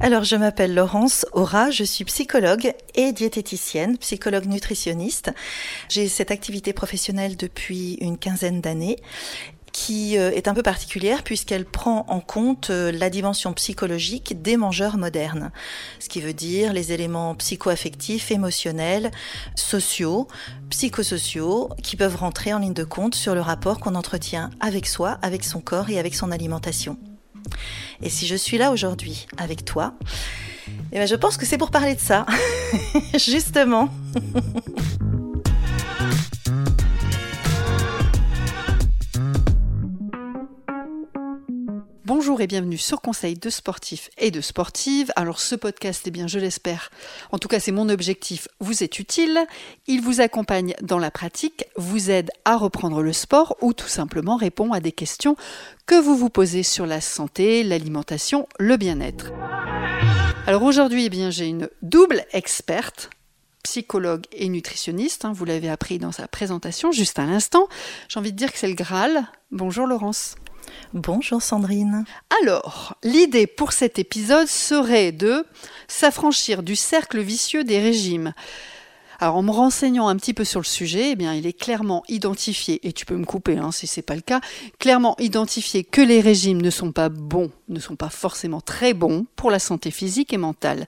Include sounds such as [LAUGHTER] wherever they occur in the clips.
Alors, je m'appelle Laurence Aura, je suis psychologue et diététicienne, psychologue nutritionniste. J'ai cette activité professionnelle depuis une quinzaine d'années qui euh, est un peu particulière puisqu'elle prend en compte euh, la dimension psychologique des mangeurs modernes, ce qui veut dire les éléments psycho-affectifs, émotionnels, sociaux, psychosociaux, qui peuvent rentrer en ligne de compte sur le rapport qu'on entretient avec soi, avec son corps et avec son alimentation. Et si je suis là aujourd'hui avec toi, eh ben je pense que c'est pour parler de ça, [LAUGHS] justement. [LAUGHS] Bonjour et bienvenue sur Conseil de sportifs et de sportives. Alors ce podcast, eh bien je l'espère, en tout cas c'est mon objectif, vous est utile. Il vous accompagne dans la pratique, vous aide à reprendre le sport ou tout simplement répond à des questions que vous vous posez sur la santé, l'alimentation, le bien-être. Alors aujourd'hui, eh bien j'ai une double experte psychologue et nutritionniste, hein, vous l'avez appris dans sa présentation juste à l'instant. J'ai envie de dire que c'est le Graal. Bonjour Laurence. Bonjour Sandrine. Alors, l'idée pour cet épisode serait de s'affranchir du cercle vicieux des régimes. Alors, en me renseignant un petit peu sur le sujet, eh bien, il est clairement identifié, et tu peux me couper hein, si c'est pas le cas, clairement identifié que les régimes ne sont pas bons, ne sont pas forcément très bons pour la santé physique et mentale.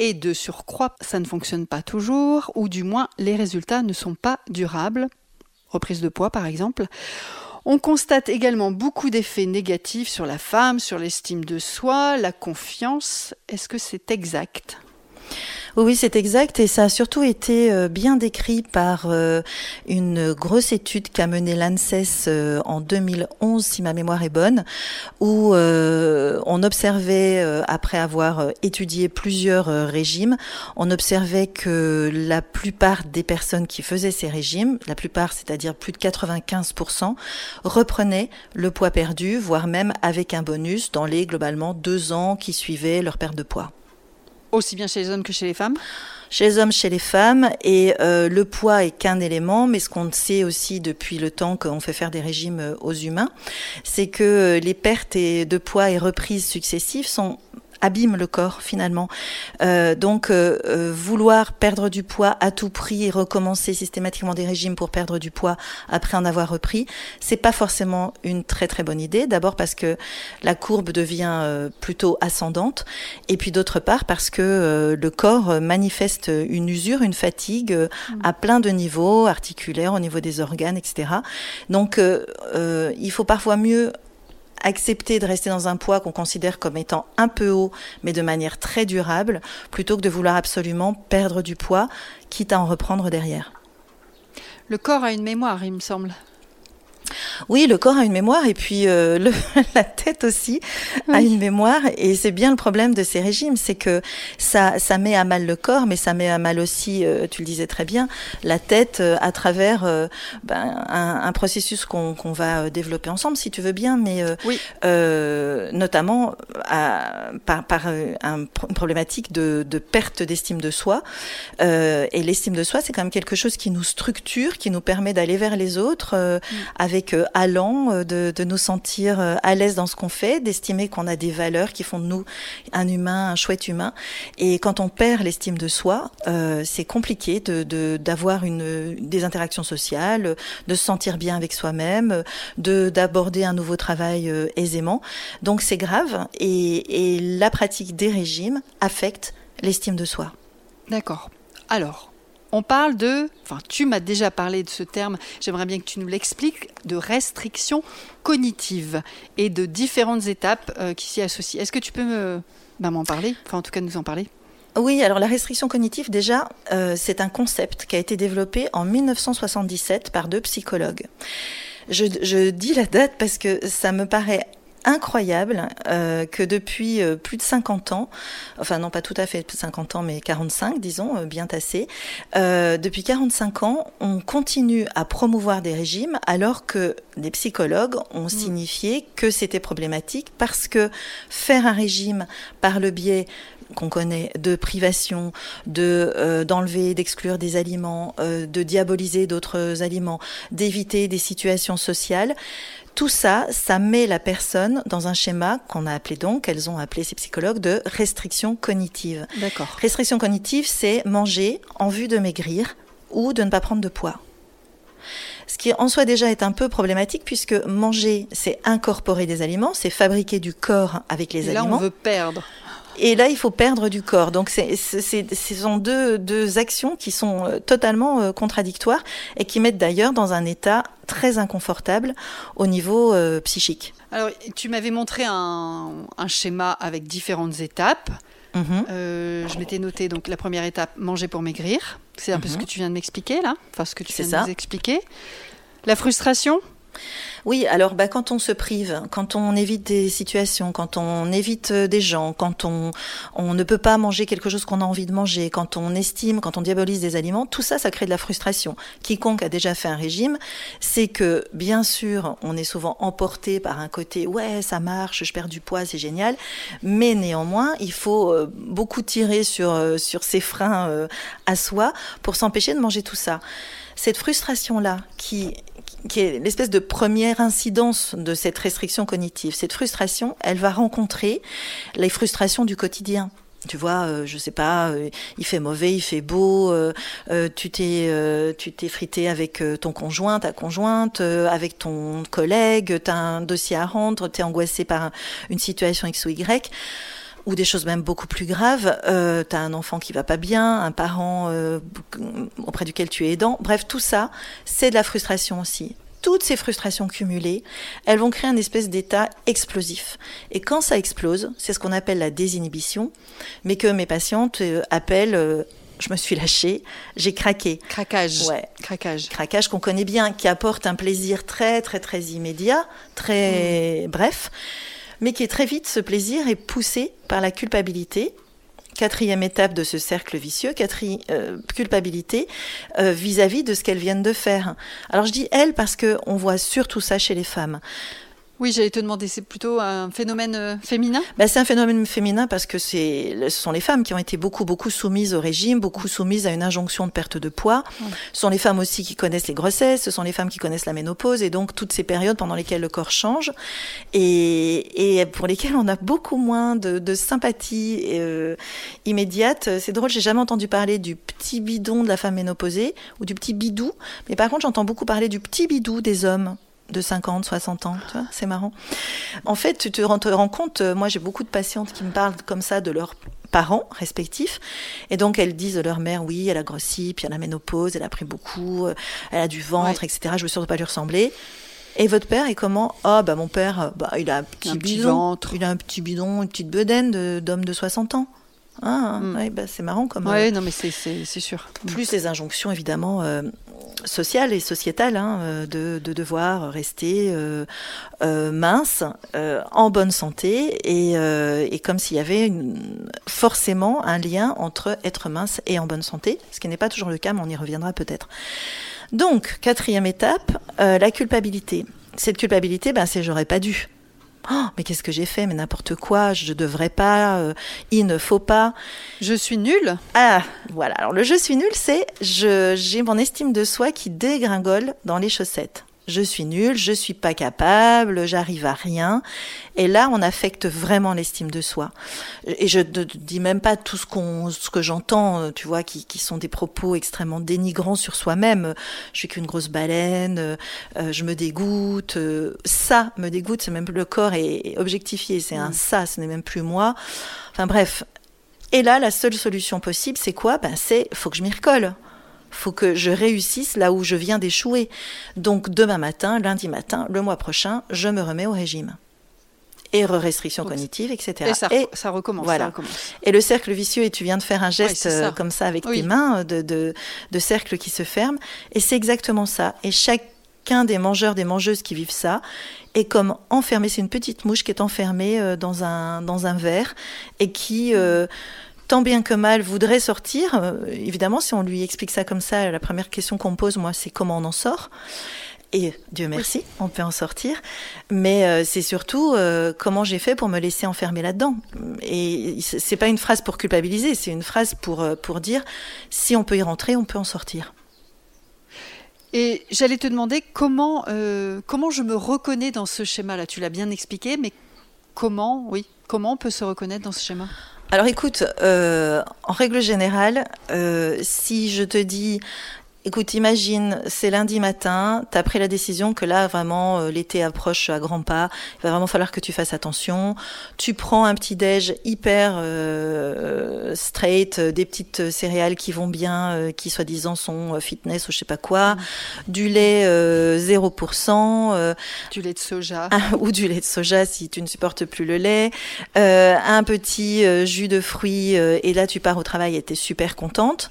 Et de surcroît, ça ne fonctionne pas toujours, ou du moins les résultats ne sont pas durables. Reprise de poids, par exemple. On constate également beaucoup d'effets négatifs sur la femme, sur l'estime de soi, la confiance. Est-ce que c'est exact? Oui, c'est exact et ça a surtout été euh, bien décrit par euh, une grosse étude qu'a menée l'ANSES euh, en 2011, si ma mémoire est bonne, où on observait, après avoir étudié plusieurs régimes, on observait que la plupart des personnes qui faisaient ces régimes, la plupart, c'est-à-dire plus de 95%, reprenaient le poids perdu, voire même avec un bonus dans les globalement deux ans qui suivaient leur perte de poids. Aussi bien chez les hommes que chez les femmes chez les hommes, chez les femmes, et euh, le poids est qu'un élément, mais ce qu'on sait aussi depuis le temps qu'on fait faire des régimes euh, aux humains, c'est que euh, les pertes de poids et reprises successives sont abîme le corps finalement. Euh, donc euh, euh, vouloir perdre du poids à tout prix et recommencer systématiquement des régimes pour perdre du poids après en avoir repris, c'est pas forcément une très très bonne idée. D'abord parce que la courbe devient plutôt ascendante et puis d'autre part parce que le corps manifeste une usure, une fatigue mmh. à plein de niveaux, articulaires, au niveau des organes, etc. Donc il faut parfois mieux accepter de rester dans un poids qu'on considère comme étant un peu haut, mais de manière très durable, plutôt que de vouloir absolument perdre du poids, quitte à en reprendre derrière. Le corps a une mémoire, il me semble. Oui, le corps a une mémoire et puis euh, [LAUGHS] la tête aussi a une mémoire. Et c'est bien le problème de ces régimes, c'est que ça, ça met à mal le corps, mais ça met à mal aussi, euh, tu le disais très bien, la tête euh, à travers ben, un, processus qu'on va développer ensemble, si tu veux bien, mais notamment à, par, par une problématique de, de perte d'estime de soi. et l'estime de soi, c'est quand même quelque chose qui nous structure, qui nous permet d'aller vers les autres mm. avec allant, euh, de, de, nous sentir euh, à l'aise dans ce qu'on fait, d'estimer qu'on a des valeurs qui font de nous un humain, un chouette humain. Et quand on perd l'estime de soi, euh, c'est compliqué de d'avoir une des interactions sociales, de se sentir bien avec soi-même, de d'aborder un nouveau travail aisément. Donc c'est grave et, et la pratique des régimes affecte l'estime de soi. D'accord. Alors, on parle de, enfin tu m'as déjà parlé de ce terme, j'aimerais bien que tu nous l'expliques, de restriction cognitive et de différentes étapes euh, qui s'y associent. Est-ce que tu peux me, bah, m'en parler, enfin en tout cas nous en parler oui, alors la restriction cognitive, déjà, euh, c'est un concept qui a été développé en 1977 par deux psychologues. Je, dis la date parce que ça me paraît incroyable euh, que depuis euh, plus de 50 ans, enfin non pas tout à fait 50 ans, mais 45 disons, euh, bien tassé, depuis 45 ans, on continue à promouvoir des régimes alors que des psychologues ont mm. signifié que c'était problématique parce que faire un régime par le biais qu'on connaît de privation, de euh, d'enlever, d'exclure des aliments, euh, de diaboliser d'autres aliments, d'éviter des situations sociales. Tout ça, ça met la personne dans un schéma qu'on a appelé donc, qu'elles ont appelé ces psychologues, de restriction cognitive. D'accord. Restriction cognitive, c'est manger en vue de maigrir ou de ne pas prendre de poids. Ce qui en soi déjà est un peu problématique puisque manger, c'est incorporer des aliments, c'est fabriquer du corps avec les Et là, aliments. on veut perdre. Et là, il faut perdre du corps. Donc, c'est, c'est, ce sont deux, deux actions qui sont euh, totalement euh, contradictoires et qui mettent d'ailleurs dans un état très inconfortable au niveau euh, psychique. Alors, tu m'avais montré un, un schéma avec différentes étapes. Mhm. Euh, je m'étais noté donc la première étape, manger pour maigrir. C'est un peu ce que tu viens de m'expliquer là, enfin ce que tu viens de ça. nous expliquer. La frustration, Oui, alors bah, quand on se prive, quand on évite des situations, quand on évite euh, des gens, quand on, ne peut pas manger quelque chose qu'on a envie de manger, quand on estime, quand on diabolise des aliments, tout ça, ça crée de la frustration. Quiconque a déjà fait un régime, c'est que bien sûr, on est souvent emporté par un côté ouais, ça marche, je perds du poids, c'est génial, mais néanmoins, il faut euh, beaucoup tirer sur euh, sur ses freins à soi pour s'empêcher de manger tout ça. Cette frustration-là, qui, qui est l'espèce de première incidence de cette restriction cognitive, cette frustration, elle va rencontrer les frustrations du quotidien. Tu vois, euh, je sais pas, euh, il fait mauvais, il fait beau, euh, euh, tu t'es tu t'es frité avec ton conjoint, ta conjointe, avec ton collègue, tu as un dossier à rendre, tu es angoissé par un- une situation X ou Y ou des choses même beaucoup plus graves. Euh, tu as un enfant qui va pas bien, un parent euh, auprès duquel tu es aidant. Bref, tout ça, c'est de la frustration aussi. Toutes ces frustrations cumulées, elles vont créer un espèce d'état explosif. Et quand ça explose, c'est ce qu'on appelle la désinhibition, mais que mes patientes euh, appellent euh, je me suis lâchée, j'ai craqué. craquage. Ouais. Craquage. Craquage qu'on connaît bien, qui apporte un plaisir très très très immédiat, très bref, mais qui est très vite, ce plaisir est poussé par la culpabilité. Quatrième étape de ce cercle vicieux, euh, culpabilité euh, vis-à-vis de ce qu'elles viennent de faire. Alors je dis elles parce que on voit surtout ça chez les femmes. Oui, j'allais te demander, c'est plutôt un phénomène euh, féminin? Ben, c'est un phénomène féminin parce que c'est, ce sont les femmes qui ont été beaucoup, beaucoup soumises au régime, beaucoup soumises à une injonction de perte de poids. Ce sont les femmes aussi qui connaissent les grossesses, ce sont les femmes qui connaissent la ménopause et donc toutes ces périodes pendant lesquelles le corps change et, et pour lesquelles on a beaucoup moins de, de sympathie euh, immédiate. C'est drôle, j'ai jamais entendu parler du petit bidon de la femme ménopausée ou du petit bidou, mais par contre j'entends beaucoup parler du petit bidou des hommes de 50, 60 ans, tu vois, c'est marrant. En fait, tu te rends, te rends compte, euh, moi j'ai beaucoup de patientes qui me parlent comme ça de leurs parents respectifs, et donc elles disent de leur mère, oui, elle a grossi, puis elle a la ménopause, elle a pris beaucoup, euh, elle a du ventre, Ouais. etc. Je veux surtout pas lui ressembler. Et votre père est comment? Ah bah mon père, euh, bah il a un petit Un bidon, ventre. il a un petit bidon, une petite bedaine d'homme de 60 ans. Ah, Mm. ouais, bah c'est marrant comme. euh, Oui, non, mais c'est- sûr. plus les injonctions évidemment euh, sociales et sociétales hein, euh, de, de devoir rester euh, euh, mince, en bonne santé et, et comme s'il y avait forcément un lien entre être mince et en bonne santé, ce qui n'est pas toujours le cas, mais on y reviendra peut-être. Donc quatrième étape, la culpabilité. Cette culpabilité, ben c'est j'aurais pas dû. Oh, mais qu'est-ce que j'ai fait? Mais n'importe quoi, je devrais pas, euh, il ne faut pas. Je suis nulle. Ah, voilà. Alors le je suis nul, c'est je j'ai mon estime de soi qui dégringole dans les chaussettes. Je suis nul, je suis pas capable, j'arrive à rien. Et là, on affecte vraiment l'estime de soi. Et je ne dis même pas tout ce qu'on, ce que j'entends, euh, tu vois, qui, qui sont des propos extrêmement dénigrants sur soi-même. Je suis qu'une grosse baleine, euh, euh, je me dégoûte. ça me dégoûte, c'est même le corps est objectifié, c'est un ça, ce n'est même plus moi. Enfin bref, et là, la seule solution possible, c'est quoi? Ben, c'est faut que je m'y recolle. Faut que je réussisse là où je viens d'échouer. Donc demain matin, lundi matin, le mois prochain, je me remets au régime. Et restriction cognitive, etc. Et ça, Et, ça recommence. voilà. ça recommence. et le cercle vicieux, et tu viens de faire un geste ça. comme ça avec Oui. tes mains, de, de, de cercle qui se ferme. Et c'est exactement ça. Et chacun des mangeurs, des mangeuses qui vivent ça, est comme enfermé. C'est une petite mouche qui est enfermée euh, dans, un, dans un verre et qui, euh, tant bien que mal, voudrait sortir. Euh, évidemment, si on lui explique ça comme ça, la première question qu'on me pose, moi, c'est comment on en sort Et Dieu merci, on peut en sortir. Mais euh, c'est surtout euh, comment j'ai fait pour me laisser enfermer là-dedans. Et c'est pas une phrase pour culpabiliser, c'est une phrase pour, pour dire si on peut y rentrer, on peut en sortir. Et j'allais te demander comment, comment je me reconnais dans ce schéma-là. Tu l'as bien expliqué, mais comment, oui, comment on peut se reconnaître dans ce schéma? Alors écoute, en règle générale, si je te dis Écoute, imagine, c'est lundi matin, tu as pris la décision que là, vraiment, euh, l'été approche à grands pas, il va vraiment falloir que tu fasses attention. Tu prends un petit déj hyper euh, straight, euh, des petites céréales qui vont bien, qui soi-disant sont fitness ou je sais pas quoi, mm. du lait 0%, du lait de soja. [LAUGHS] ou du lait de soja si tu ne supportes plus le lait, un petit jus de fruits, et là tu pars au travail et tu es super contente.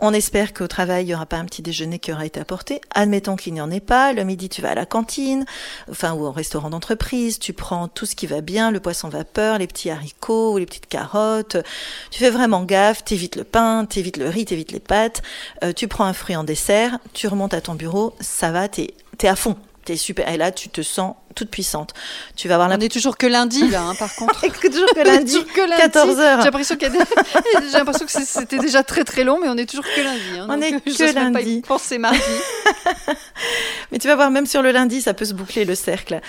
On espère qu'au travail, il n'y aura pas un petit déjeuner qui aura été apporté. Admettons qu'il n'y en ait pas. Le midi, tu vas à la cantine, enfin, ou au restaurant d'entreprise. Tu prends tout ce qui va bien, le poisson vapeur, les petits haricots, ou les petites carottes. Tu fais vraiment gaffe. T'évites le pain, t'évites le riz, t'évites les pâtes. Euh, tu prends un fruit en dessert. Tu remontes à ton bureau. Ça va, t'es, t'es à fond. T'es super. Et là, tu te sens toute puissante. Tu vas avoir On est toujours que lundi, là, hein, par contre. [LAUGHS] toujours que lundi, [LAUGHS] 14h. J'ai l'impression, [LAUGHS] J'ai l'impression que c'était déjà très très long, mais on est toujours que lundi. Hein, on est que lundi. Pas y mardi. mais tu vas voir, même sur le lundi, ça peut se boucler le cercle.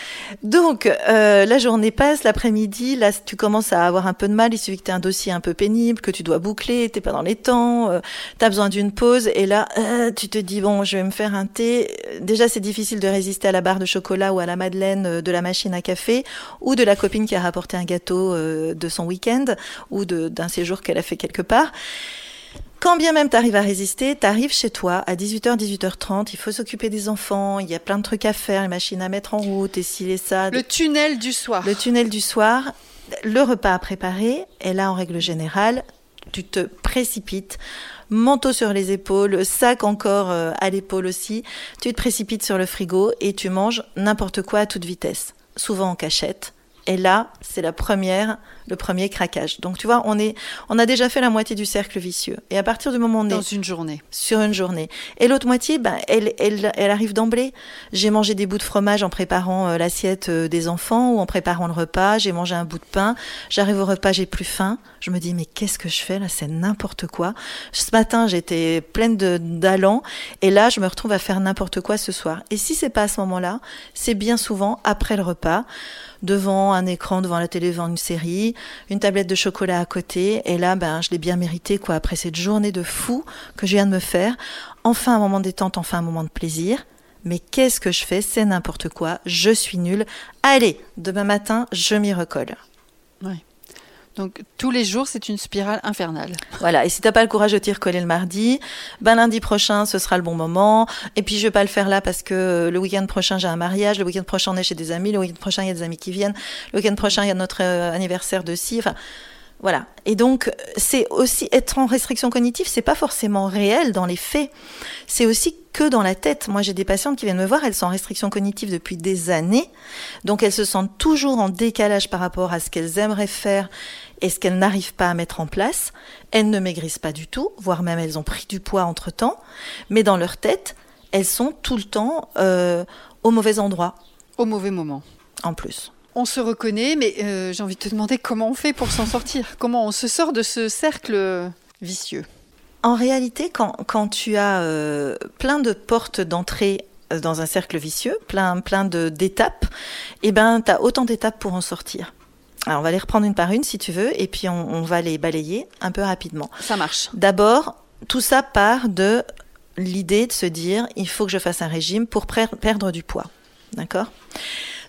Donc, euh, la journée passe, l'après-midi, là, tu commences à avoir un peu de mal. Il suffit que tu aies un dossier un peu pénible, que tu dois boucler, t'es pas dans les temps, euh, tu as besoin d'une pause, et là, euh, tu te dis, bon, je vais me faire un thé. Déjà, c'est difficile de résister à la barre de chocolat ou à la madeleine euh, de la machine à café ou de la copine qui a rapporté un gâteau euh, de son week-end ou d'un séjour qu'elle a fait quelque part. Quand bien même tu arrives à résister, tu arrives chez toi à 18h, 18h30, il faut s'occuper des enfants, il y a plein de trucs à faire, les machines à mettre en route, et ci et ça. Le tunnel du soir. Le tunnel du soir, le repas à préparer, et là, en règle générale, tu te précipites manteau sur les épaules, sac encore euh, à l'épaule aussi. Tu te précipites sur le frigo et tu manges n'importe quoi à toute vitesse, souvent en cachette. Et là, c'est la première, le premier craquage. Donc tu vois, on est, on a déjà fait la moitié du cercle vicieux. Et à partir du moment où on est dans une journée, sur une journée, et l'autre moitié, ben, elle, elle, elle arrive d'emblée. J'ai mangé des bouts de fromage en préparant euh, l'assiette euh, des enfants ou en préparant le repas. J'ai mangé un bout de pain. J'arrive au repas, j'ai plus faim. Je me dis mais qu'est-ce que je fais là? C'est n'importe quoi. Ce matin, j'étais pleine de d'allant, et là, je me retrouve à faire n'importe quoi ce soir. Et si c'est pas à ce moment-là, c'est bien souvent après le repas devant un écran, devant la télé, devant une série, une tablette de chocolat à côté, et là, ben, je l'ai bien mérité, quoi, après cette journée de fou que je viens de me faire. Enfin un moment détente, enfin un moment de plaisir. Mais qu'est-ce que je fais? C'est n'importe quoi, je suis nulle. Allez, demain matin, je m'y recolle. Donc tous les jours, c'est une spirale infernale. Voilà, et si t'as pas le courage de t'y recoller le mardi, ben lundi prochain, ce sera le bon moment. Et puis je vais pas le faire là parce que le week-end prochain, j'ai un mariage, le week-end prochain, on est chez des amis, le week-end prochain, il y a des amis qui viennent, le week-end prochain, il y a notre euh, anniversaire de si. Enfin, voilà. Et donc, c'est aussi être en restriction cognitive, c'est pas forcément réel dans les faits. C'est aussi que dans la tête. Moi, j'ai des patientes qui viennent me voir, elles sont en restriction cognitive depuis des années. Donc, elles se sentent toujours en décalage par rapport à ce qu'elles aimeraient faire et ce qu'elles n'arrivent pas à mettre en place. Elles ne maigrissent pas du tout, voire même elles ont pris du poids entre temps. Mais dans leur tête, elles sont tout le temps euh, au mauvais endroit. Au mauvais moment. En plus. On se reconnaît, mais euh, j'ai envie de te demander comment on fait pour s'en sortir Comment on se sort de ce cercle vicieux? En réalité, quand, quand tu as euh, plein de portes d'entrée euh, dans un cercle vicieux, plein, plein d'étapes, eh ben, tu as autant d'étapes pour en sortir. Alors, on va les reprendre une par une si tu veux, et puis on, on va les balayer un peu rapidement. Ça marche. D'abord, tout ça part de l'idée de se dire il faut que je fasse un régime pour perdre du poids. D'accord?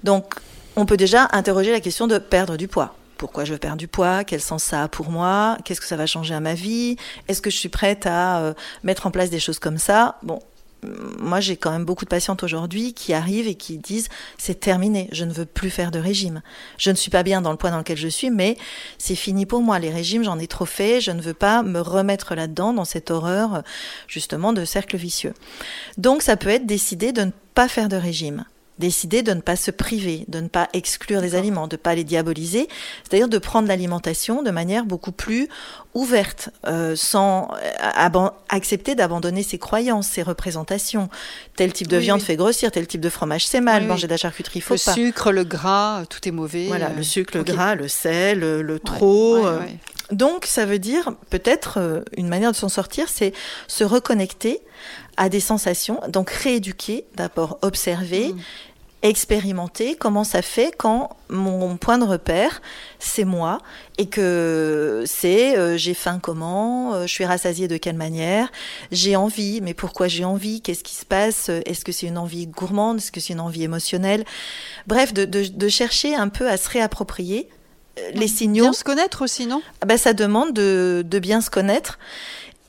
Donc, on peut déjà interroger la question de perdre du poids. Pourquoi je perdre du poids? Quel sens ça a pour moi? Qu'est-ce que ça va changer à ma vie? Est-ce que je suis prête à euh, mettre en place des choses comme ça? Bon, moi j'ai quand même beaucoup de patientes aujourd'hui qui arrivent et qui disent c'est terminé, je ne veux plus faire de régime. Je ne suis pas bien dans le poids dans lequel je suis, mais c'est fini pour moi. Les régimes, j'en ai trop fait, je ne veux pas me remettre là-dedans, dans cette horreur justement de cercle vicieux. Donc ça peut être décidé de ne pas faire de régime décider de ne pas se priver, de ne pas exclure des aliments, de ne pas les diaboliser, c'est-à-dire de prendre l'alimentation de manière beaucoup plus ouverte, euh, sans euh, accepter d'abandonner ses croyances, ses représentations. Tel type de viande fait grossir, tel type de fromage c'est mal, manger de la charcuterie faut le pas. Le sucre, le gras, tout est mauvais. Voilà, le sucre, le gras, le sel, le, trop. Euh. Donc ça veut dire peut-être une manière de s'en sortir, c'est se reconnecter à des sensations, donc rééduquer, d'abord observer. Mm expérimenter comment ça fait quand mon point de repère c'est moi et que c'est euh, j'ai faim comment, euh, je suis rassasiée de quelle manière, j'ai envie, mais pourquoi j'ai envie, qu'est-ce qui se passe, est-ce que c'est une envie gourmande, est-ce que c'est une envie émotionnelle, bref, de, de, de, chercher un peu à se réapproprier euh, les signaux. Bien se connaître aussi, non? Ben, Ça demande de, de bien se connaître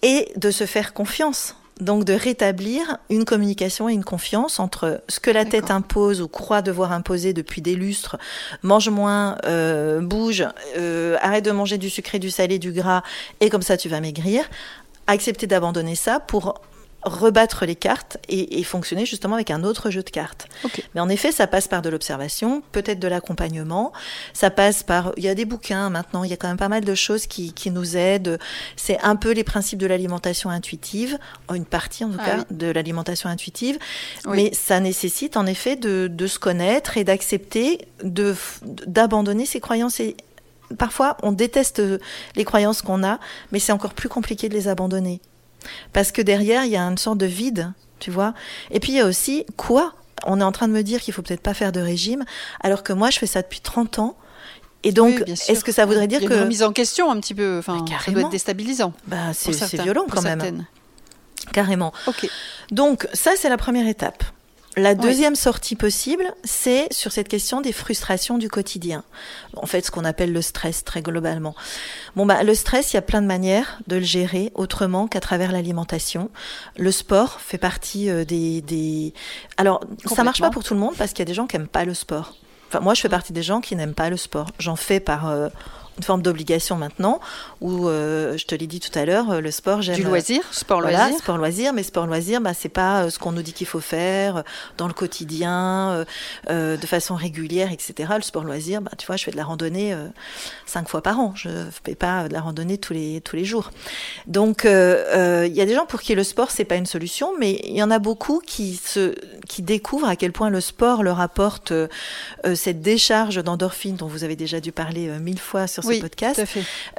et de se faire confiance donc de rétablir une communication et une confiance entre ce que la tête impose ou croit devoir imposer depuis des lustres, mange moins, euh, bouge, euh, arrête de manger du sucré, du salé, du gras, et comme ça tu vas maigrir, accepter d'abandonner ça pour rebattre les cartes et, fonctionner justement avec un autre jeu de cartes. Mais en effet, ça passe par de l'observation, peut-être de l'accompagnement, ça passe par... Il y a des bouquins maintenant, il y a quand même pas mal de choses qui, qui nous aident. C'est un peu les principes de l'alimentation intuitive, une partie en tout ah cas de l'alimentation intuitive, mais ça nécessite en effet de, de se connaître et d'accepter d'abandonner ses croyances et parfois on déteste les croyances qu'on a, mais c'est encore plus compliqué de les abandonner. Parce que derrière, il y a une sorte de vide, tu vois. Et puis il y a aussi quoi? On est en train de me dire qu'il faut peut-être pas faire de régime, alors que moi, je fais ça depuis 30 ans. Et donc, est-ce que ça voudrait dire il y a que une remise en question un petit peu, enfin, ça doit être déstabilisant. Bah, c'est violent quand même. Carrément. Ok. Donc ça, c'est la première étape. La deuxième sortie possible, c'est sur cette question des frustrations du quotidien. En fait, ce qu'on appelle le stress très globalement. Bon, bah, le stress, il y a plein de manières de le gérer autrement qu'à travers l'alimentation. Le sport fait partie euh, des, des... Alors, ça marche pas pour tout le monde parce qu'il y a des gens qui aiment pas le sport. Enfin, moi, je fais partie des gens qui n'aiment pas le sport. J'en fais par euh, une forme d'obligation maintenant, où euh, je te l'ai dit tout à l'heure, euh, le sport, j'aime. Du loisir, sport voilà, loisir. sport loisir, mais sport loisir, bah, c'est pas euh, ce qu'on nous dit qu'il faut faire dans le quotidien, de façon régulière, etc. Le sport loisir, bah, tu vois, je fais de la randonnée cinq fois par an. Je fais pas de la randonnée tous les tous les jours. Donc, il y a des gens pour qui le sport c'est pas une solution, mais il y en a beaucoup qui se qui découvrent à quel point le sport leur apporte cette décharge d'endorphine dont vous avez déjà dû parler mille fois sur ce podcast.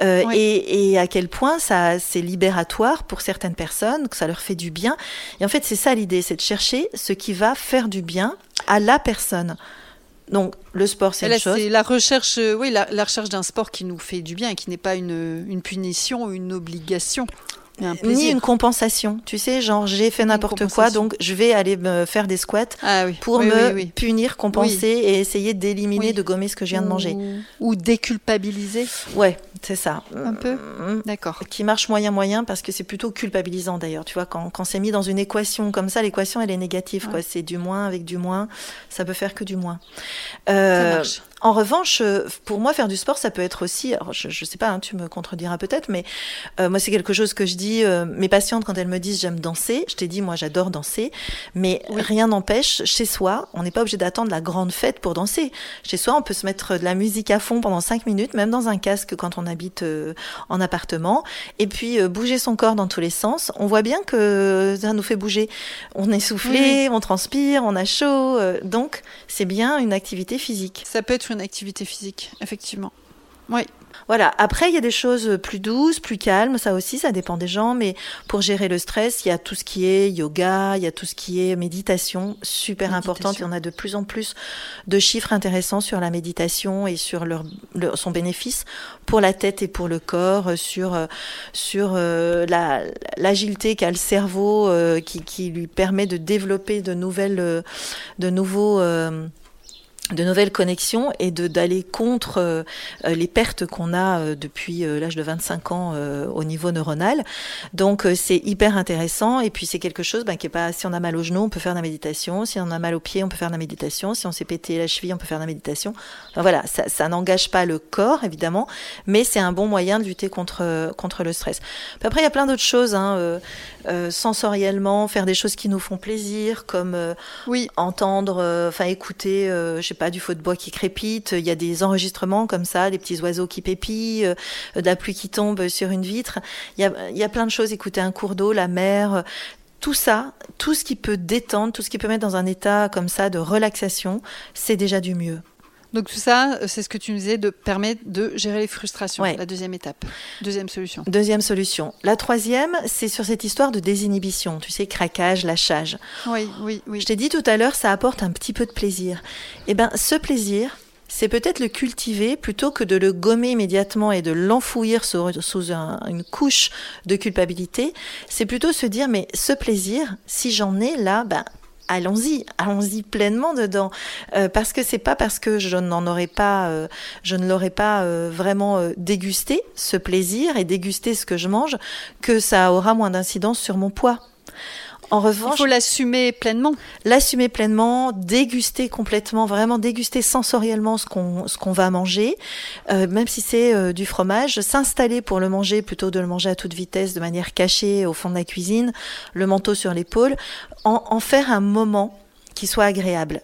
Euh, et, à quel point ça c'est libératoire pour certaines personnes, que ça leur fait du bien. Et en fait, c'est ça l'idée, c'est de chercher ce qui va faire du bien à la personne. Donc le sport, c'est une chose. C'est la recherche, euh, oui, la, la recherche d'un sport qui nous fait du bien et qui n'est pas une, une punition ou une obligation ni une compensation. Tu sais, genre j'ai fait n'importe quoi, donc je vais aller me faire des squats ah pour me punir, compenser et essayer d'éliminer, de gommer ce que je viens de manger. Ou déculpabiliser. Ouais, c'est ça. Un peu. Mm, mm. D'accord. Qui marche moyen moyen parce que c'est plutôt culpabilisant d'ailleurs. Tu vois, quand, quand c'est mis dans une équation comme ça, l'équation elle est négative. quoi. C'est du moins avec du moins, ça peut faire que du moins. Euh, ça marche. En revanche, euh, pour moi, faire du sport, ça peut être aussi, alors je, je sais pas, hein, tu me contrediras peut-être, mais euh, moi, c'est quelque chose que je dis, euh, mes patientes, quand elles me disent j'aime danser, je t'ai dit, moi, j'adore danser, mais rien n'empêche, chez soi, on n'est pas obligé d'attendre la grande fête pour danser. Chez soi, on peut se mettre de la musique à fond pendant cinq minutes, même dans un casque quand on habite en appartement, et puis bouger son corps dans tous les sens. On voit bien que ça nous fait bouger. On est soufflé, on transpire, on a chaud, donc c'est bien une activité physique. Ça peut être une activité physique, effectivement. Oui. Voilà. Après, il y a des choses plus douces, plus calmes. Ça aussi, ça dépend des gens. Mais pour gérer le stress, il y a tout ce qui est yoga, il y a tout ce qui est méditation, super importante. Il y en a de plus en plus de chiffres intéressants sur la méditation et sur leur, son bénéfice pour la tête et pour le corps, sur sur euh, la l'agilité qu'a le cerveau, euh, qui, qui lui permet de développer de nouvelles, de nouveaux de nouvelles connexions et de d'aller contre euh, les pertes qu'on a euh, depuis euh, l'âge de 25 ans au niveau neuronal. Donc c'est hyper intéressant et puis c'est quelque chose ben, qui est pas si on a mal au genou on peut faire de la méditation, si on a mal au pied on peut faire de la méditation, si on s'est pété la cheville on peut faire de la méditation. Enfin, voilà, ça, ça n'engage pas le corps évidemment, mais c'est un bon moyen de lutter contre contre le stress. Puis après il y a plein d'autres choses, hein, sensoriellement faire des choses qui nous font plaisir, comme oui entendre, enfin écouter, je pas du feu de bois qui crépite, il y a des enregistrements comme ça, des petits oiseaux qui pépillent, euh, de la pluie qui tombe sur une vitre. Il y a, il y a plein de choses, écouter un cours d'eau, la mer, tout ça, tout ce qui peut détendre, tout ce qui peut mettre dans un état comme ça de relaxation, c'est déjà du mieux. Donc tout ça, c'est ce que tu nous disais, de permettre de gérer les frustrations. La deuxième étape. Deuxième solution. Deuxième solution. La troisième, c'est sur cette histoire de désinhibition. Tu sais, craquage, lâchage. Oui, oui, oui. Je t'ai dit tout à l'heure, ça apporte un petit peu de plaisir. Eh bien, ce plaisir, c'est peut-être le cultiver plutôt que de le gommer immédiatement et de l'enfouir sous, une couche de culpabilité. C'est plutôt se dire, mais ce plaisir, si j'en ai là, ben, allons-y, allons-y pleinement dedans, euh, parce que c'est pas parce que je n'en aurais pas, euh, je ne l'aurais pas euh, vraiment dégusté ce plaisir et dégusté ce que je mange, que ça aura moins d'incidence sur mon poids. En revanche, il faut l'assumer pleinement. L'assumer pleinement, déguster complètement, vraiment déguster sensoriellement ce qu'on ce qu'on va manger, euh, même si c'est euh, du fromage, s'installer pour le manger plutôt de le manger à toute vitesse, de manière cachée au fond de la cuisine, le manteau sur l'épaule, en, en faire un moment qui soit agréable.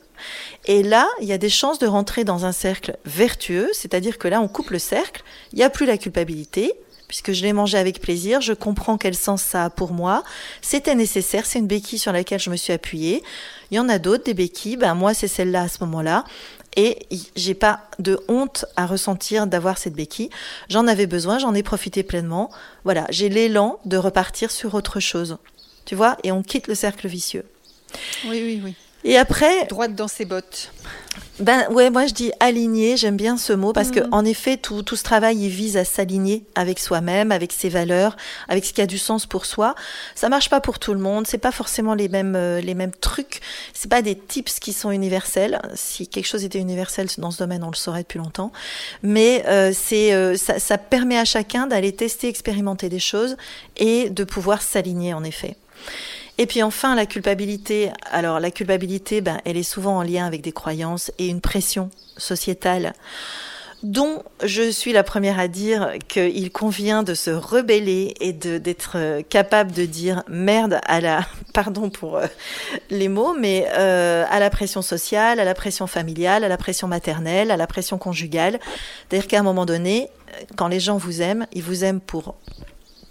Et là, il y a des chances de rentrer dans un cercle vertueux, c'est-à-dire que là, on coupe le cercle, il n'y a plus la culpabilité, puisque je l'ai mangé avec plaisir, je comprends quel sens ça a pour moi. C'était nécessaire, c'est une béquille sur laquelle je me suis appuyée. Il y en a d'autres, des béquilles, ben moi c'est celle-là à ce moment-là. Et j'ai pas de honte à ressentir d'avoir cette béquille. J'en avais besoin, j'en ai profité pleinement. Voilà, j'ai l'élan de repartir sur autre chose. Tu vois, et on quitte le cercle vicieux. Oui, oui, oui. Et après. Droite dans ses bottes. Ben ouais, moi je dis aligner, j'aime bien ce mot parce que mm. en effet tout, tout ce travail il vise à s'aligner avec soi-même, avec ses valeurs, avec ce qui a du sens pour soi. Ça marche pas pour tout le monde, c'est pas forcément les mêmes euh, les mêmes trucs, c'est pas des tips qui sont universels. Si quelque chose était universel dans ce domaine, on le saurait depuis longtemps. Mais euh, c'est euh, ça, ça permet à chacun d'aller tester, expérimenter des choses et de pouvoir s'aligner en effet. Et puis enfin, la culpabilité. Alors la culpabilité, ben, elle est souvent en lien avec des croyances et une pression sociétale dont je suis la première à dire qu'il convient de se rebeller et d'être euh, capable de dire merde à la, [LAUGHS] pardon pour euh, les mots, mais euh, à la pression sociale, à la pression familiale, à la pression maternelle, à la pression conjugale. C'est-à-dire qu'à un moment donné, quand les gens vous aiment, ils vous aiment pour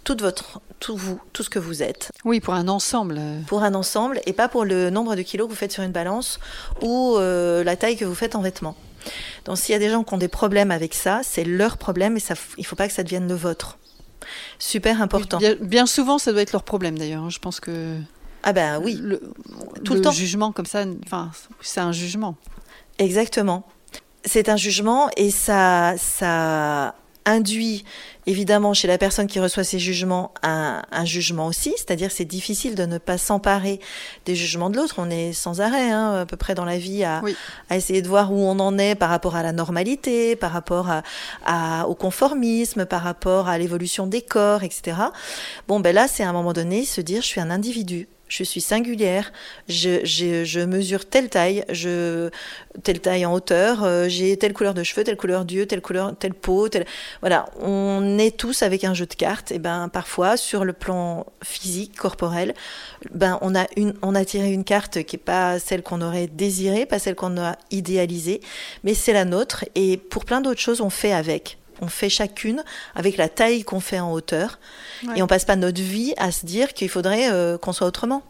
toute votre tout vous, tout ce que vous êtes. Oui, pour un ensemble. Pour un ensemble et pas pour le nombre de kilos que vous faites sur une balance ou euh, la taille que vous faites en vêtements. Donc s'il y a des gens qui ont des problèmes avec ça, c'est leur problème et ça, il ne faut pas que ça devienne le vôtre. Super important. bien, souvent, ça doit être leur problème d'ailleurs. Hein. Je pense que. Ah ben oui. Le, tout le, temps. jugement comme ça, enfin, c'est un jugement. Exactement. C'est un jugement et ça, ça induit évidemment chez la personne qui reçoit ces jugements un, jugement aussi, c'est-à-dire c'est difficile de ne pas s'emparer des jugements de l'autre. On est sans arrêt à peu près dans la vie à, essayer de voir où on en est par rapport à la normalité, par rapport à, au conformisme, par rapport à l'évolution des corps, etc. Bon ben là c'est à un moment donné se dire je suis un individu je suis singulière, je, je, mesure telle taille, je, telle taille en hauteur, euh, j'ai telle couleur de cheveux, telle couleur d'yeux, telle couleur, telle peau, telle... voilà, on est tous avec un jeu de cartes. Et ben parfois sur le plan physique, corporel, ben on a une, on a tiré une carte qui est pas celle qu'on aurait désirée, pas celle qu'on a idéalisée, mais c'est la nôtre. Et pour plein d'autres choses, on fait avec on fait chacune avec la taille qu'on fait en hauteur. Et on passe pas notre vie à se dire qu'il faudrait euh, qu'on soit autrement.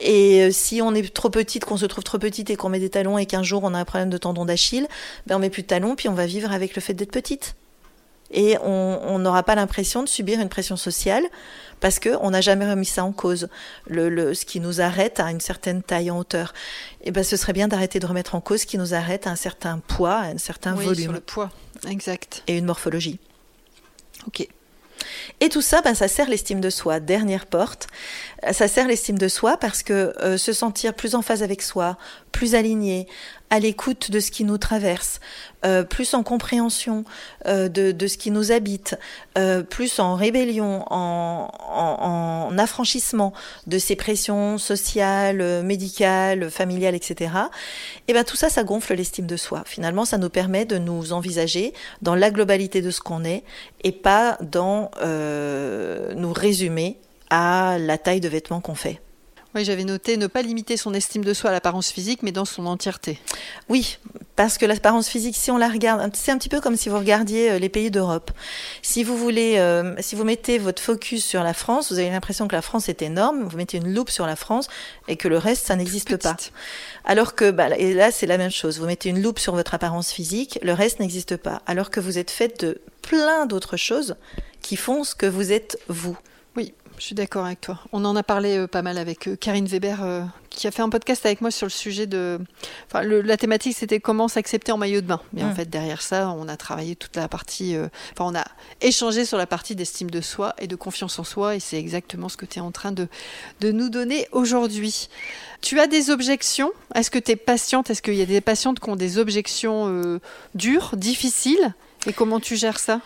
Et euh, si on est trop petite, qu'on se trouve trop petite et qu'on met des talons et qu'un jour on a un problème de tendon d'Achille, ben on met plus de talons puis on va vivre avec le fait d'être petite. Et on n'aura pas l'impression de subir une pression sociale parce qu'on n'a jamais remis ça en cause. Le, ce qui nous arrête à une certaine taille en hauteur. Et ben ce serait bien d'arrêter de remettre en cause ce qui nous arrête à un certain poids, à un certain oui, volume. Sur le poids. Exact. Et une morphologie. Ok. Et tout ça, ben, ça sert l'estime de soi. Dernière porte, ça sert l'estime de soi parce que euh, se sentir plus en phase avec soi, plus aligné, à l'écoute de ce qui nous traverse, euh, plus en compréhension euh, de, ce qui nous habite, euh, plus en rébellion, en, en, en, affranchissement de ces pressions sociales, médicales, familiales, etc. Et ben tout ça, ça gonfle l'estime de soi. Finalement, ça nous permet de nous envisager dans la globalité de ce qu'on est et pas dans nous résumer à la taille de vêtements qu'on fait. Oui, j'avais noté ne pas limiter son estime de soi à l'apparence physique, mais dans son entièreté. Oui, parce que l'apparence physique, si on la regarde, c'est un petit peu comme si vous regardiez euh, les pays d'Europe. Si vous voulez, euh, si vous mettez votre focus sur la France, vous avez l'impression que la France est énorme. Vous mettez une loupe sur la France et que le reste, ça n'existe pas. Alors que, bah, et là, c'est la même chose. Vous mettez une loupe sur votre apparence physique, le reste n'existe pas. Alors que vous êtes fait de plein d'autres choses qui font ce que vous êtes vous. Je suis d'accord avec toi. On en a parlé euh, pas mal avec euh, Karine Weber, euh, qui a fait un podcast avec moi sur le sujet de. Enfin, le, la thématique, c'était comment s'accepter en maillot de bain. Mais en mm. fait, derrière ça, on a travaillé toute la partie. Enfin, on a échangé sur la partie d'estime de soi et de confiance en soi. Et c'est exactement ce que tu es en train de, de nous donner aujourd'hui. Tu as des objections? Est-ce que tu es patiente? Est-ce qu'il y a des patientes qui ont des objections dures, difficiles? Et comment tu gères ça?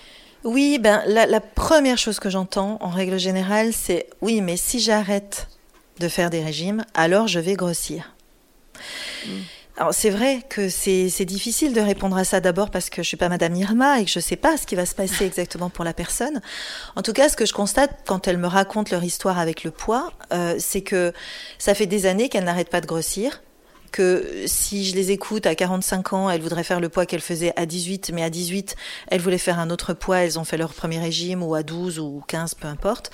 Oui, ben la, première chose que j'entends en règle générale, c'est oui, mais si j'arrête de faire des régimes, alors je vais grossir. Mm. Alors c'est vrai que c'est difficile de répondre à ça d'abord parce que je suis pas Madame Irma et que je sais pas ce qui va se passer [LAUGHS] exactement pour la personne. En tout cas, ce que je constate quand elles me racontent leur histoire avec le poids, euh, c'est que ça fait des années qu'elles n'arrêtent pas de grossir que si je les écoute à 45 ans, elles voudraient faire le poids qu'elles faisaient à 18, mais à 18, elles voulaient faire un autre poids, elles ont fait leur premier régime, ou à 12 ou 15, peu importe.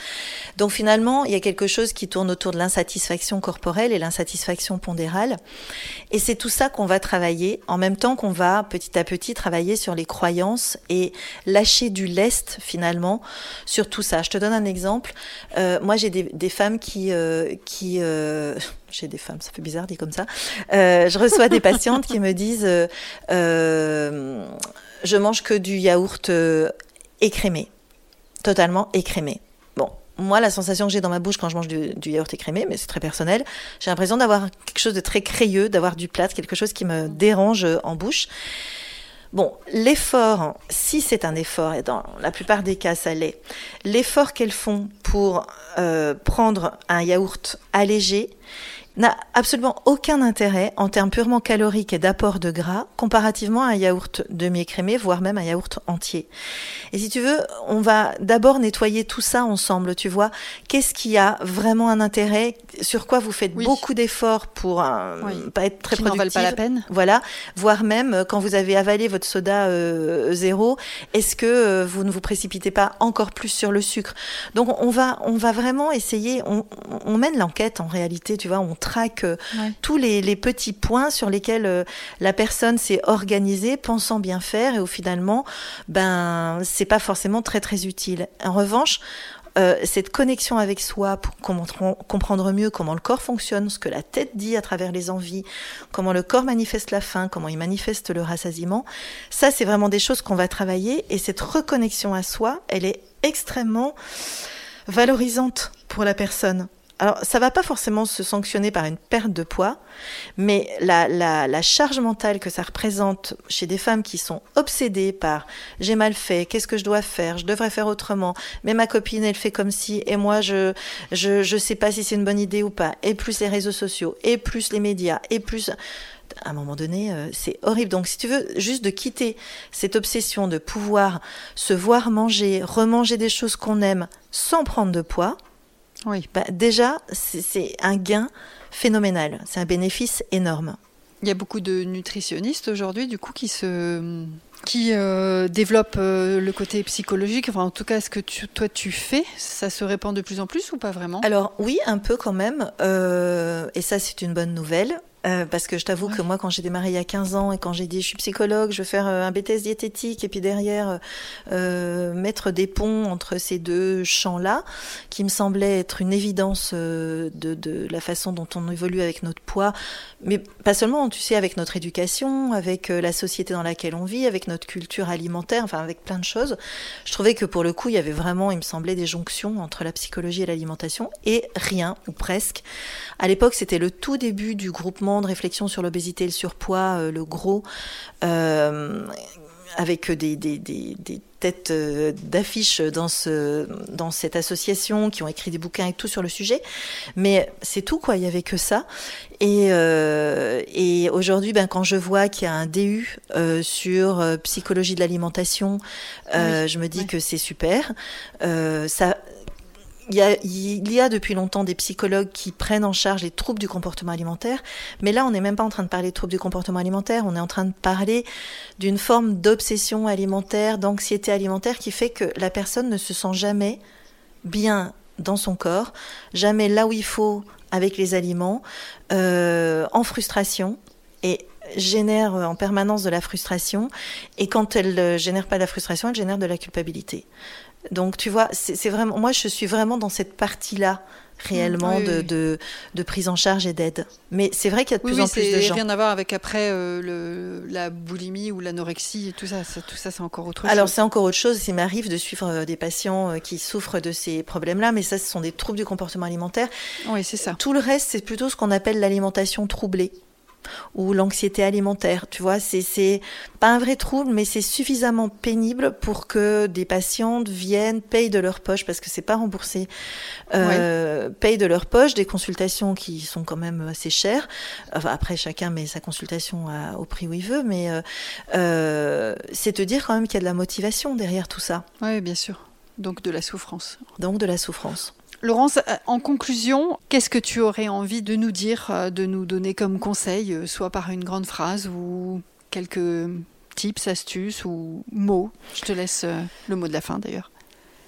Donc finalement, il y a quelque chose qui tourne autour de l'insatisfaction corporelle et l'insatisfaction pondérale. Et c'est tout ça qu'on va travailler, en même temps qu'on va petit à petit travailler sur les croyances et lâcher du lest finalement sur tout ça. Je te donne un exemple. Euh, moi, j'ai des, des, femmes qui... Euh, qui euh, j'ai des femmes, ça fait bizarre dit comme ça. Euh, je reçois des patientes qui me disent euh, euh, je mange que du yaourt écrémé, totalement écrémé. Bon, moi, la sensation que j'ai dans ma bouche quand je mange du, yaourt écrémé, mais c'est très personnel, j'ai l'impression d'avoir quelque chose de très crayeux, d'avoir du plat, quelque chose qui me dérange en bouche. Bon, l'effort, si c'est un effort, et dans la plupart des cas ça l'est, l'effort qu'elles font pour prendre un yaourt allégé, n'a absolument aucun intérêt en termes purement caloriques et d'apport de gras comparativement à un yaourt demi-écrémé, voire même un yaourt entier. Et si tu veux, on va d'abord nettoyer tout ça ensemble, tu vois. Qu'est-ce qui a vraiment un intérêt? Sur quoi vous faites beaucoup d'efforts pour euh, pas être très qui productif pas la peine. Voilà, voire même euh, quand vous avez avalé votre soda euh, zéro, est-ce que vous ne vous précipitez pas encore plus sur le sucre? Donc on va, on va vraiment essayer, on, on mène l'enquête en réalité, tu vois, on traque euh, tous les, petits points sur lesquels euh, la personne s'est organisée, pensant bien faire, et où finalement, ben, c'est pas forcément très très utile. En revanche, euh, cette connexion avec soi pour comprendre mieux comment le corps fonctionne, ce que la tête dit à travers les envies, comment le corps manifeste la faim, comment il manifeste le rassasiement, ça c'est vraiment des choses qu'on va travailler et cette reconnexion à soi, elle est extrêmement valorisante pour la personne. Alors, ça va pas forcément se sanctionner par une perte de poids, mais la, la, la charge mentale que ça représente chez des femmes qui sont obsédées par j'ai mal fait, qu'est-ce que je dois faire, je devrais faire autrement, mais ma copine elle fait comme si, et moi je je je sais pas si c'est une bonne idée ou pas, et plus les réseaux sociaux, et plus les médias, et plus à un moment donné, euh, c'est horrible. Donc, si tu veux juste de quitter cette obsession de pouvoir se voir manger, remanger des choses qu'on aime sans prendre de poids, oui. Bah, déjà, c'est un gain phénoménal. C'est un bénéfice énorme. Il y a beaucoup de nutritionnistes aujourd'hui, du coup, qui se qui euh, développent euh, le côté psychologique. Enfin, en tout cas, est-ce que toi tu fais Ça se répand de plus en plus ou pas vraiment? Alors oui, un peu quand même. Euh, et ça, c'est une bonne nouvelle. Euh, parce que je t'avoue que moi, quand j'ai démarré il y a 15 ans et quand j'ai dit je suis psychologue, je veux faire euh, un BTS diététique et puis derrière euh, mettre des ponts entre ces deux champs-là, qui me semblait être une évidence euh, de, de, la façon dont on évolue avec notre poids, mais pas seulement, tu sais, avec notre éducation, avec la société dans laquelle on vit, avec notre culture alimentaire, enfin avec plein de choses. Je trouvais que pour le coup, il y avait vraiment, il me semblait, des jonctions entre la psychologie et l'alimentation et rien, ou presque. À l'époque, c'était le tout début du groupement grande réflexion sur l'obésité le surpoids, le gros, avec des, des, des, des têtes d'affiches dans, ce, dans cette association qui ont écrit des bouquins et tout sur le sujet. Mais c'est tout, quoi. Il n'y avait que ça. Et, euh, et aujourd'hui, ben, quand je vois qu'il y a un DU euh, sur euh, psychologie de l'alimentation, euh, je me dis que c'est super. Euh, ça, il y, a, depuis longtemps des psychologues qui prennent en charge les troubles du comportement alimentaire, mais là on n'est même pas en train de parler de troubles du comportement alimentaire, on est en train de parler d'une forme d'obsession alimentaire, d'anxiété alimentaire qui fait que la personne ne se sent jamais bien dans son corps, jamais là où il faut avec les aliments, euh, en frustration et génère en permanence de la frustration. Et quand elle ne génère pas de la frustration, elle génère de la culpabilité. Donc tu vois, c'est vraiment, moi je suis vraiment dans cette partie-là réellement de, de, de, prise en charge et d'aide. Mais c'est vrai qu'il y a de plus en plus de gens. rien à voir avec après euh, le, la boulimie ou l'anorexie et tout ça. Tout ça, c'est encore autre chose. Alors c'est encore autre chose. Il m'arrive de suivre euh, des patients euh, qui souffrent de ces problèmes-là, mais ça, ce sont des troubles du comportement alimentaire. Oui, c'est ça. Tout le reste, c'est plutôt ce qu'on appelle l'alimentation troublée ou l'anxiété alimentaire. Tu vois, c'est pas un vrai trouble, mais c'est suffisamment pénible pour que des patientes viennent, payent de leur poche, parce que c'est pas remboursé, euh, payent de leur poche des consultations qui sont quand même assez chères. Enfin, après, chacun met sa consultation au prix où il veut, mais euh, euh, c'est te dire quand même qu'il y a de la motivation derrière tout ça. Oui, bien sûr. Donc de la souffrance. Donc de la souffrance. Laurence, euh, en conclusion, qu'est-ce que tu aurais envie de nous dire, euh, de nous donner comme conseil, euh, soit par une grande phrase ou quelques tips, astuces ou mots? Je te laisse le mot de la fin d'ailleurs.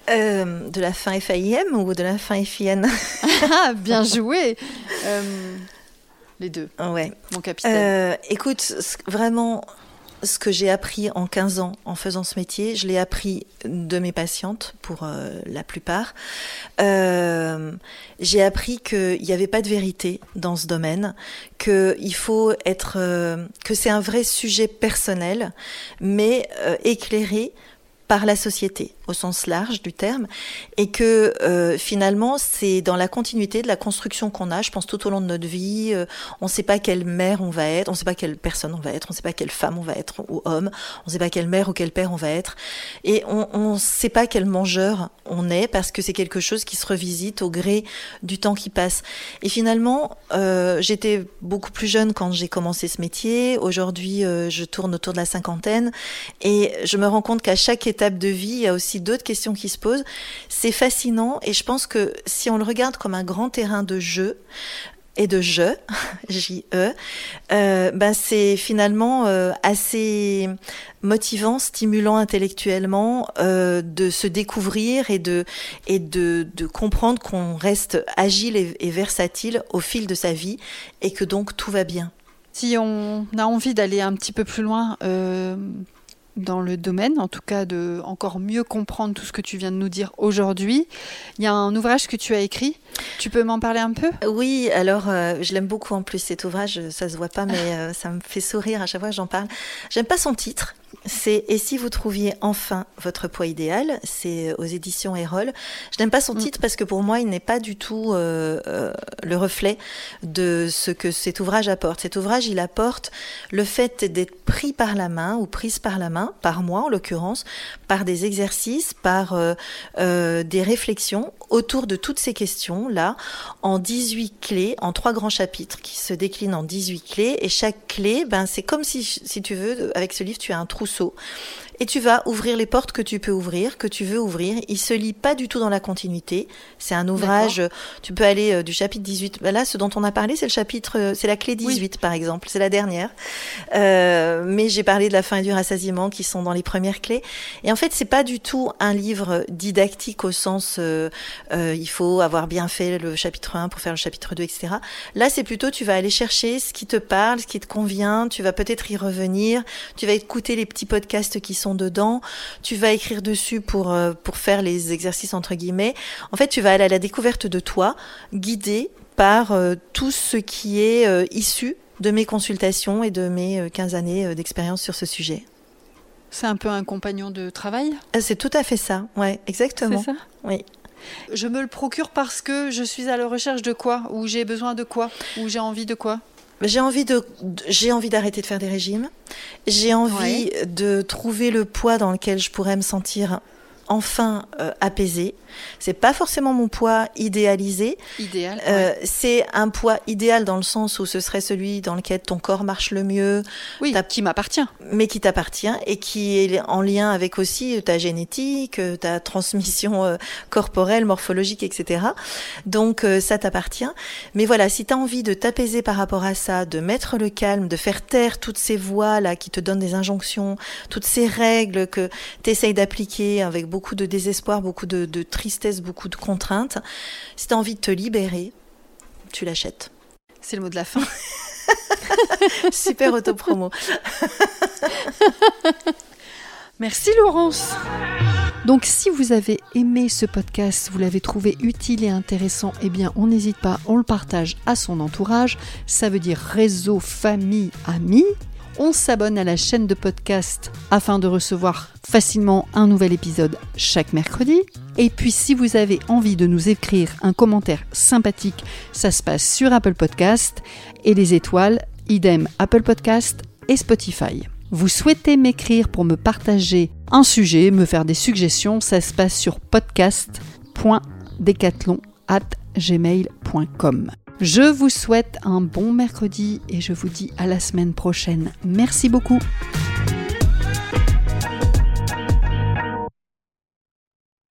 de la fin FAIM ou de la fin FIN [LAUGHS] ah, Bien joué Les deux. Ouais. Mon capitaine. écoute, vraiment, ce que j'ai appris en 15 ans en faisant ce métier, je l'ai appris de mes patientes pour euh, la plupart. Euh, j'ai appris qu'il n'y avait pas de vérité dans ce domaine, qu'il faut être, euh, que c'est un vrai sujet personnel, mais éclairé par la société au sens large du terme, et que euh, finalement c'est dans la continuité de la construction qu'on a, je pense tout au long de notre vie, euh, on ne sait pas quelle mère on va être, on ne sait pas quelle personne on va être, on ne sait pas quelle femme on va être ou homme, on ne sait pas quelle mère ou quel père on va être, et on ne sait pas quel mangeur on est parce que c'est quelque chose qui se revisite au gré du temps qui passe. Et finalement, euh, j'étais beaucoup plus jeune quand j'ai commencé ce métier, aujourd'hui euh, je tourne autour de la cinquantaine, et je me rends compte qu'à chaque étape de vie, il y a aussi d'autres questions qui se posent. C'est fascinant et je pense que si on le regarde comme un grand terrain de jeu, et de jeu, [LAUGHS] J-E, euh, ben c'est finalement euh, assez motivant, stimulant intellectuellement euh, de se découvrir et de, et de, de comprendre qu'on reste agile et, versatile au fil de sa vie et que donc tout va bien. Si on a envie d'aller un petit peu plus loin, dans le domaine, en tout cas de encore mieux comprendre tout ce que tu viens de nous dire aujourd'hui. Il y a un ouvrage que tu as écrit. Tu peux m'en parler un peu? Oui, alors euh, je l'aime beaucoup en plus cet ouvrage, ça se voit pas, mais euh, ça me fait sourire à chaque fois que j'en parle. J'aime pas son titre, c'est Et si vous trouviez enfin votre poids idéal? C'est aux éditions Erol. Je n'aime pas son mm. titre parce que pour moi, il n'est pas du tout euh, euh, le reflet de ce que cet ouvrage apporte. Cet ouvrage, il apporte le fait d'être pris par la main ou prise par la main, par moi en l'occurrence, par des exercices, par euh, euh des réflexions autour de toutes ces questions-là, en 18 clés, en trois grands chapitres qui se déclinent en 18 clés. Et chaque clé, ben, c'est comme si, si tu veux, avec ce livre, tu as un trousseau Rousseau et tu vas ouvrir les portes que tu peux ouvrir, que tu veux ouvrir. Il se lit pas du tout dans la continuité. C'est un ouvrage, tu peux aller euh, du chapitre 18. Ben là, ce dont on a parlé, c'est le chapitre, euh, c'est la clé 18 par exemple, c'est la dernière. Euh, mais j'ai parlé de la fin et du rassasiement qui sont dans les premières clés. Et en fait, c'est pas du tout un livre didactique au sens euh, euh, il faut avoir bien fait le chapitre 1 pour faire le chapitre 2, etc. Là, c'est plutôt tu vas aller chercher ce qui te parle, ce qui te convient, tu vas peut-être y revenir, tu vas écouter les petits podcasts qui sont dedans, tu vas écrire dessus pour, euh, pour faire les exercices entre guillemets. En fait, tu vas aller à la découverte de toi, guidé par euh, tout ce qui est euh, issu de mes consultations et de mes 15 années d'expérience sur ce sujet. C'est un peu un compagnon de travail? C'est tout à fait ça, ouais, exactement. C'est ça? Oui. Je me le procure parce que je suis à la recherche de quoi? Ou j'ai besoin de quoi? Ou j'ai envie de quoi? J'ai envie de, j'ai envie d'arrêter de faire des régimes. J'ai envie de trouver le poids dans lequel je pourrais me sentir enfin euh, apaisé. C'est pas forcément mon poids idéalisé. Idéal. Euh, C'est un poids idéal dans le sens où ce serait celui dans lequel ton corps marche le mieux. Oui, qui m'appartient. Mais qui t'appartient et qui est en lien avec aussi ta génétique, ta transmission euh, corporelle, morphologique, etc. Donc euh, ça t'appartient. Mais voilà, si tu as envie de t'apaiser par rapport à ça, de mettre le calme, de faire taire toutes ces voix là qui te donnent des injonctions, toutes ces règles que tu essayes d'appliquer avec beaucoup de désespoir, beaucoup de, de tristesse, beaucoup de contraintes. Si tu as envie de te libérer, tu l'achètes. C'est le mot de la fin. [LAUGHS] [LAUGHS] Super auto-promo. [LAUGHS] Merci Laurence. Donc si vous avez aimé ce podcast, vous l'avez trouvé utile et intéressant, eh bien on n'hésite pas, on le partage à son entourage. Ça veut dire réseau, famille, amis on s'abonne à la chaîne de podcast afin de recevoir facilement un nouvel épisode chaque mercredi. Et puis si vous avez envie de nous écrire un commentaire sympathique, ça se passe sur Apple Podcast et les étoiles, idem Apple Podcast et Spotify. Vous souhaitez m'écrire pour me partager un sujet, me faire des suggestions, ça se passe sur podcast.decathlon@gmail.com. Je vous souhaite un bon mercredi et je vous dis à la semaine prochaine. Merci beaucoup.